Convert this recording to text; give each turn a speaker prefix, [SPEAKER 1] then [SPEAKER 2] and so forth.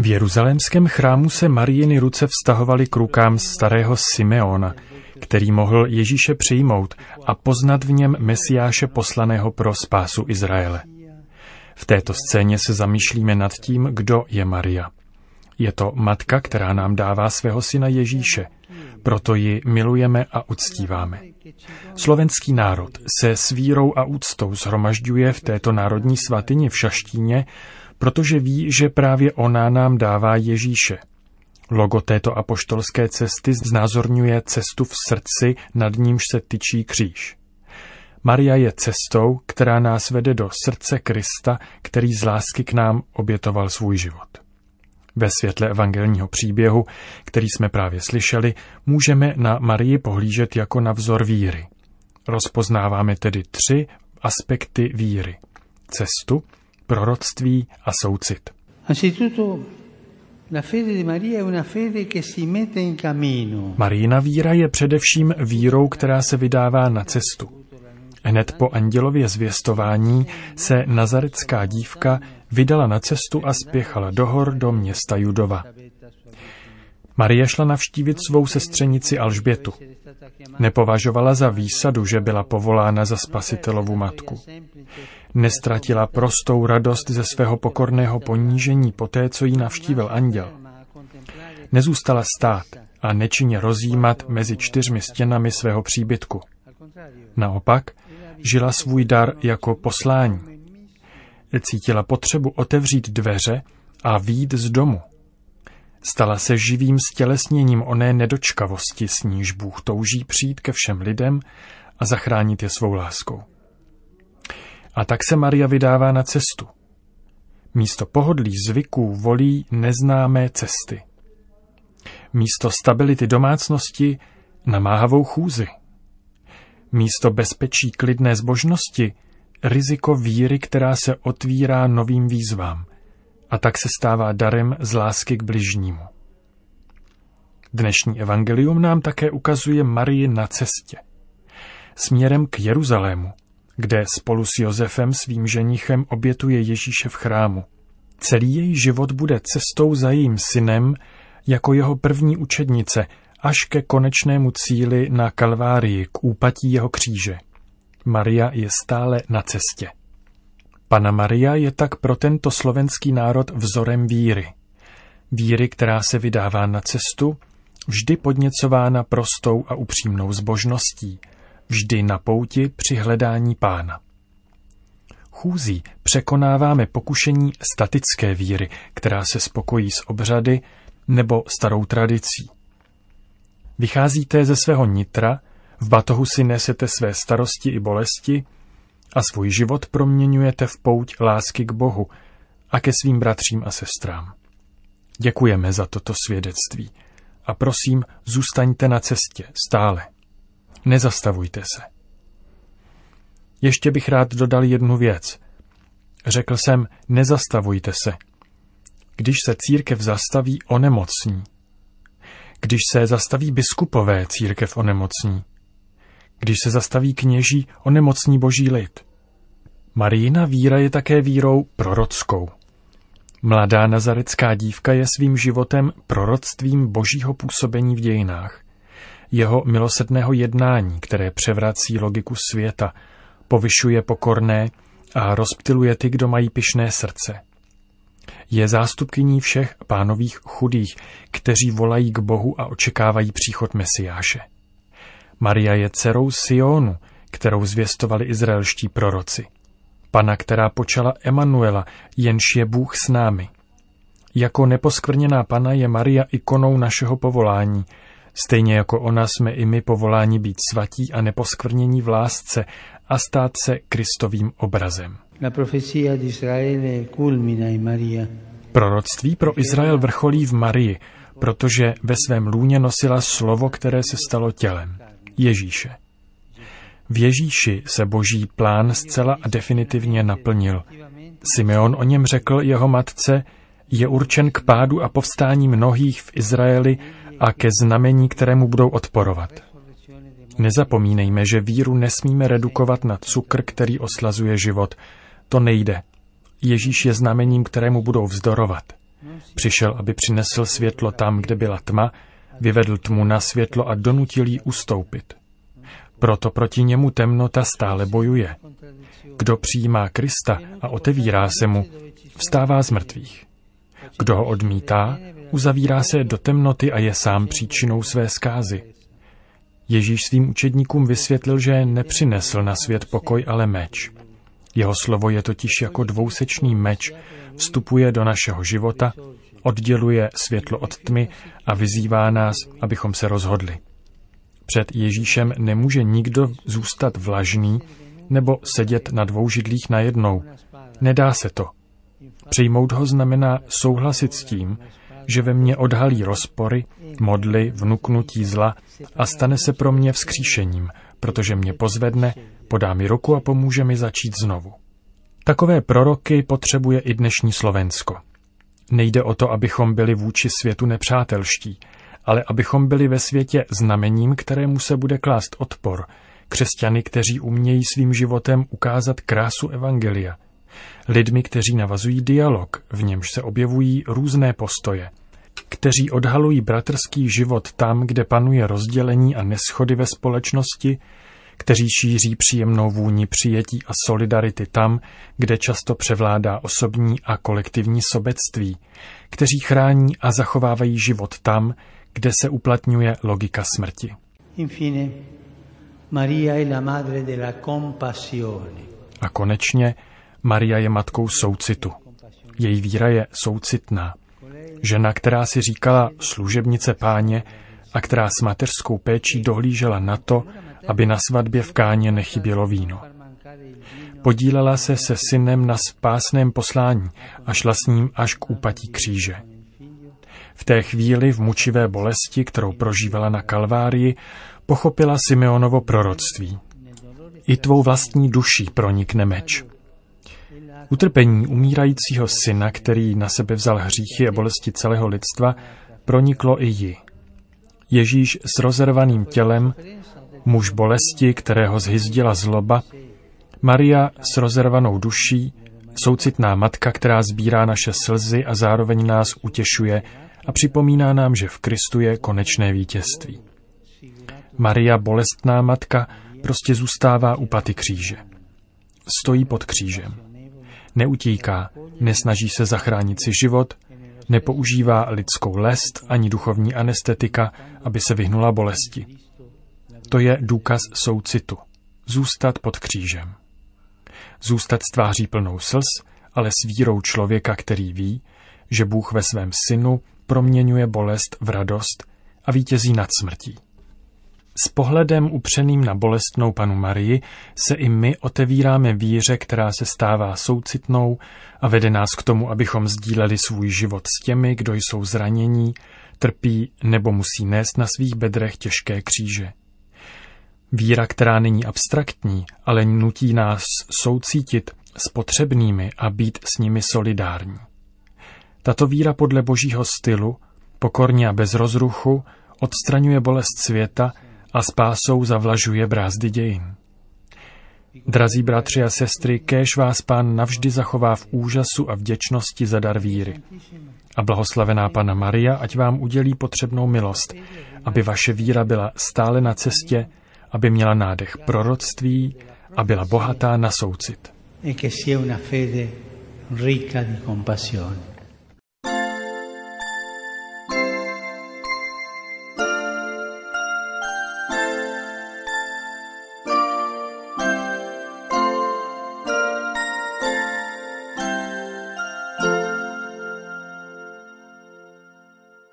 [SPEAKER 1] V jeruzalémském chrámu se Marijiny ruce vztahovaly k rukám starého Simeona, který mohl Ježíše přijmout a poznat v něm Mesiáše poslaného pro spásu Izraele. V této scéně se zamýšlíme nad tím, kdo je Maria. Je to matka, která nám dává svého syna Ježíše, proto ji milujeme a uctíváme. Slovenský národ se s vírou a úctou zhromažďuje v této národní svatyni v Šaštíně, protože ví, že právě ona nám dává Ježíše. Logo této apoštolské cesty znázorňuje cestu v srdci, nad nímž se tyčí kříž. Maria je cestou, která nás vede do srdce Krista, který z lásky k nám obětoval svůj život. Ve světle evangelního příběhu, který jsme právě slyšeli, můžeme na Marii pohlížet jako na vzor víry. Rozpoznáváme tedy tři aspekty víry. Cestu, proroctví a soucit. Marína víra je především vírou, která se vydává na cestu. Hned po andělově zvěstování se nazarecká dívka vydala na cestu a spěchala do hor do města Judova. Marie šla navštívit svou sestřenici Alžbětu. Nepovažovala za výsadu, že byla povolána za spasitelovu matku. Nestratila prostou radost ze svého pokorného ponížení poté, co jí navštívil anděl. Nezůstala stát a nečinně rozjímat mezi čtyřmi stěnami svého příbytku. Naopak, žila svůj dar jako poslání. Cítila potřebu otevřít dveře a výjít z domu. Stala se živým stělesněním oné nedočkavosti, s níž Bůh touží přijít ke všem lidem a zachránit je svou láskou. A tak se Maria vydává na cestu. Místo pohodlí zvyků volí neznámé cesty. Místo stability domácnosti namáhavou chůzi. Místo bezpečí klidné zbožnosti riziko víry, která se otvírá novým výzvám a tak se stává darem z lásky k bližnímu. Dnešní evangelium nám také ukazuje Marii na cestě. Směrem k Jeruzalému, kde spolu s Josefem svým ženichem obětuje Ježíše v chrámu. Celý její život bude cestou za jejím synem jako jeho první učednice až ke konečnému cíli na Kalvárii, k úpatí jeho kříže. Maria je stále na cestě. Pana Maria je tak pro tento slovenský národ vzorem víry. Víry, která se vydává na cestu, vždy podněcována prostou a upřímnou zbožností, vždy na pouti při hledání pána. Chůzí překonáváme pokušení statické víry, která se spokojí s obřady nebo starou tradicí. Vycházíte ze svého nitra, v batohu si nesete své starosti i bolesti a svůj život proměňujete v pouť lásky k Bohu a ke svým bratřím a sestrám. Děkujeme za toto svědectví a prosím, zůstaňte na cestě stále. Nezastavujte se. Ještě bych rád dodal jednu věc. Řekl jsem, nezastavujte se. Když se církev zastaví, onemocní. Když se zastaví biskupové, církev onemocní. Když se zastaví kněží, onemocní boží lid. Marijina víra je také vírou prorockou. Mladá nazarecká dívka je svým životem proroctvím božího působení v dějinách. Jeho milosedného jednání, které převrací logiku světa, povyšuje pokorné a rozptiluje ty, kdo mají pyšné srdce. Je zástupkyní všech pánových chudých, kteří volají k Bohu a očekávají příchod Mesiáše. Maria je dcerou Sionu, kterou zvěstovali izraelští proroci. Pana, která počala Emanuela, jenž je Bůh s námi. Jako neposkvrněná pana je Maria ikonou našeho povolání. Stejně jako ona jsme i my povoláni být svatí a neposkvrnění v lásce a stát se Kristovým obrazem. Proroctví pro Izrael vrcholí v Marii, protože ve svém lůně nosila slovo, které se stalo tělem. Ježíše. V Ježíši se boží plán zcela a definitivně naplnil. Simeon o něm řekl jeho matce, je určen k pádu a povstání mnohých v Izraeli a ke znamení, kterému budou odporovat. Nezapomínejme, že víru nesmíme redukovat na cukr, který oslazuje život. To nejde. Ježíš je znamením, kterému budou vzdorovat. Přišel, aby přinesl světlo tam, kde byla tma, vyvedl tmu na světlo a donutil jí ustoupit. Proto proti němu temnota stále bojuje. Kdo přijímá Krista a otevírá se mu, vstává z mrtvých. Kdo ho odmítá, uzavírá se do temnoty a je sám příčinou své zkázy. Ježíš svým učedníkům vysvětlil, že nepřinesl na svět pokoj, ale meč. Jeho slovo je totiž jako dvousečný meč, vstupuje do našeho života, odděluje světlo od tmy a vyzývá nás, abychom se rozhodli. Před Ježíšem nemůže nikdo zůstat vlažný nebo sedět na dvou židlích najednou. Nedá se to. Přijmout ho znamená souhlasit s tím, že ve mně odhalí rozpory, modly, vnuknutí zla a stane se pro mě vzkříšením, protože mě pozvedne, podá mi ruku a pomůže mi začít znovu. Takové proroky potřebuje i dnešní Slovensko. Nejde o to, abychom byli vůči světu nepřátelští, ale abychom byli ve světě znamením, kterému se bude klást odpor, křesťany, kteří umějí svým životem ukázat krásu Evangelia. Lidmi, kteří navazují dialog, v němž se objevují různé postoje, kteří odhalují bratrský život tam, kde panuje rozdělení a neschody ve společnosti, kteří šíří příjemnou vůni přijetí a solidarity tam, kde často převládá osobní a kolektivní sobectví, kteří chrání a zachovávají život tam, kde se uplatňuje logika smrti. Infine, Maria è la madre della compassione. A konečně Maria je matkou soucitu. Její víra je soucitná. Žena, která si říkala služebnice páně a která s mateřskou péčí dohlížela na to, aby na svatbě v Káně nechybělo víno. Podílela se se synem na spásném poslání a šla s ním až k úpatí kříže. V té chvíli v mučivé bolesti, kterou prožívala na Kalvárii, pochopila Simeonovo proroctví. I tvou vlastní duší pronikne meč. Utrpení umírajícího syna, který na sebe vzal hříchy a bolesti celého lidstva, proniklo i ji. Ježíš s rozervaným tělem, muž bolesti, kterého zhyzdila zloba, Maria s rozervanou duší, soucitná matka, která sbírá naše slzy a zároveň nás utěšuje a připomíná nám, že v Kristu je konečné vítězství. Maria, bolestná matka, prostě zůstává u paty kříže. Stojí pod křížem. Neutíká, nesnaží se zachránit si život, nepoužívá lidskou lest ani duchovní anestetika, aby se vyhnula bolesti. To je důkaz soucitu. Zůstat pod křížem. Zůstat s tváří plnou slz, ale s vírou člověka, který ví, že Bůh ve svém synu proměňuje bolest v radost a vítězí nad smrtí. S pohledem upřeným na bolestnou panu Marii se i my otevíráme víře, která se stává soucitnou a vede nás k tomu, abychom sdíleli svůj život s těmi, kdo jsou zranění, trpí nebo musí nést na svých bedrech těžké kříže. Víra, která není abstraktní, ale nutí nás soucítit s potřebnými a být s nimi solidární. Tato víra podle božího stylu, pokorně a bez rozruchu, odstraňuje bolest světa a spásou zavlažuje brázdy dějin. Drazí bratři a sestry, kéž vás pán navždy zachová v úžasu a vděčnosti za dar víry. A blahoslavená Pana Maria, ať vám udělí potřebnou milost, aby vaše víra byla stále na cestě, aby měla nádech proroctví a byla bohatá na soucit. E che sia una fede ricca di compassione.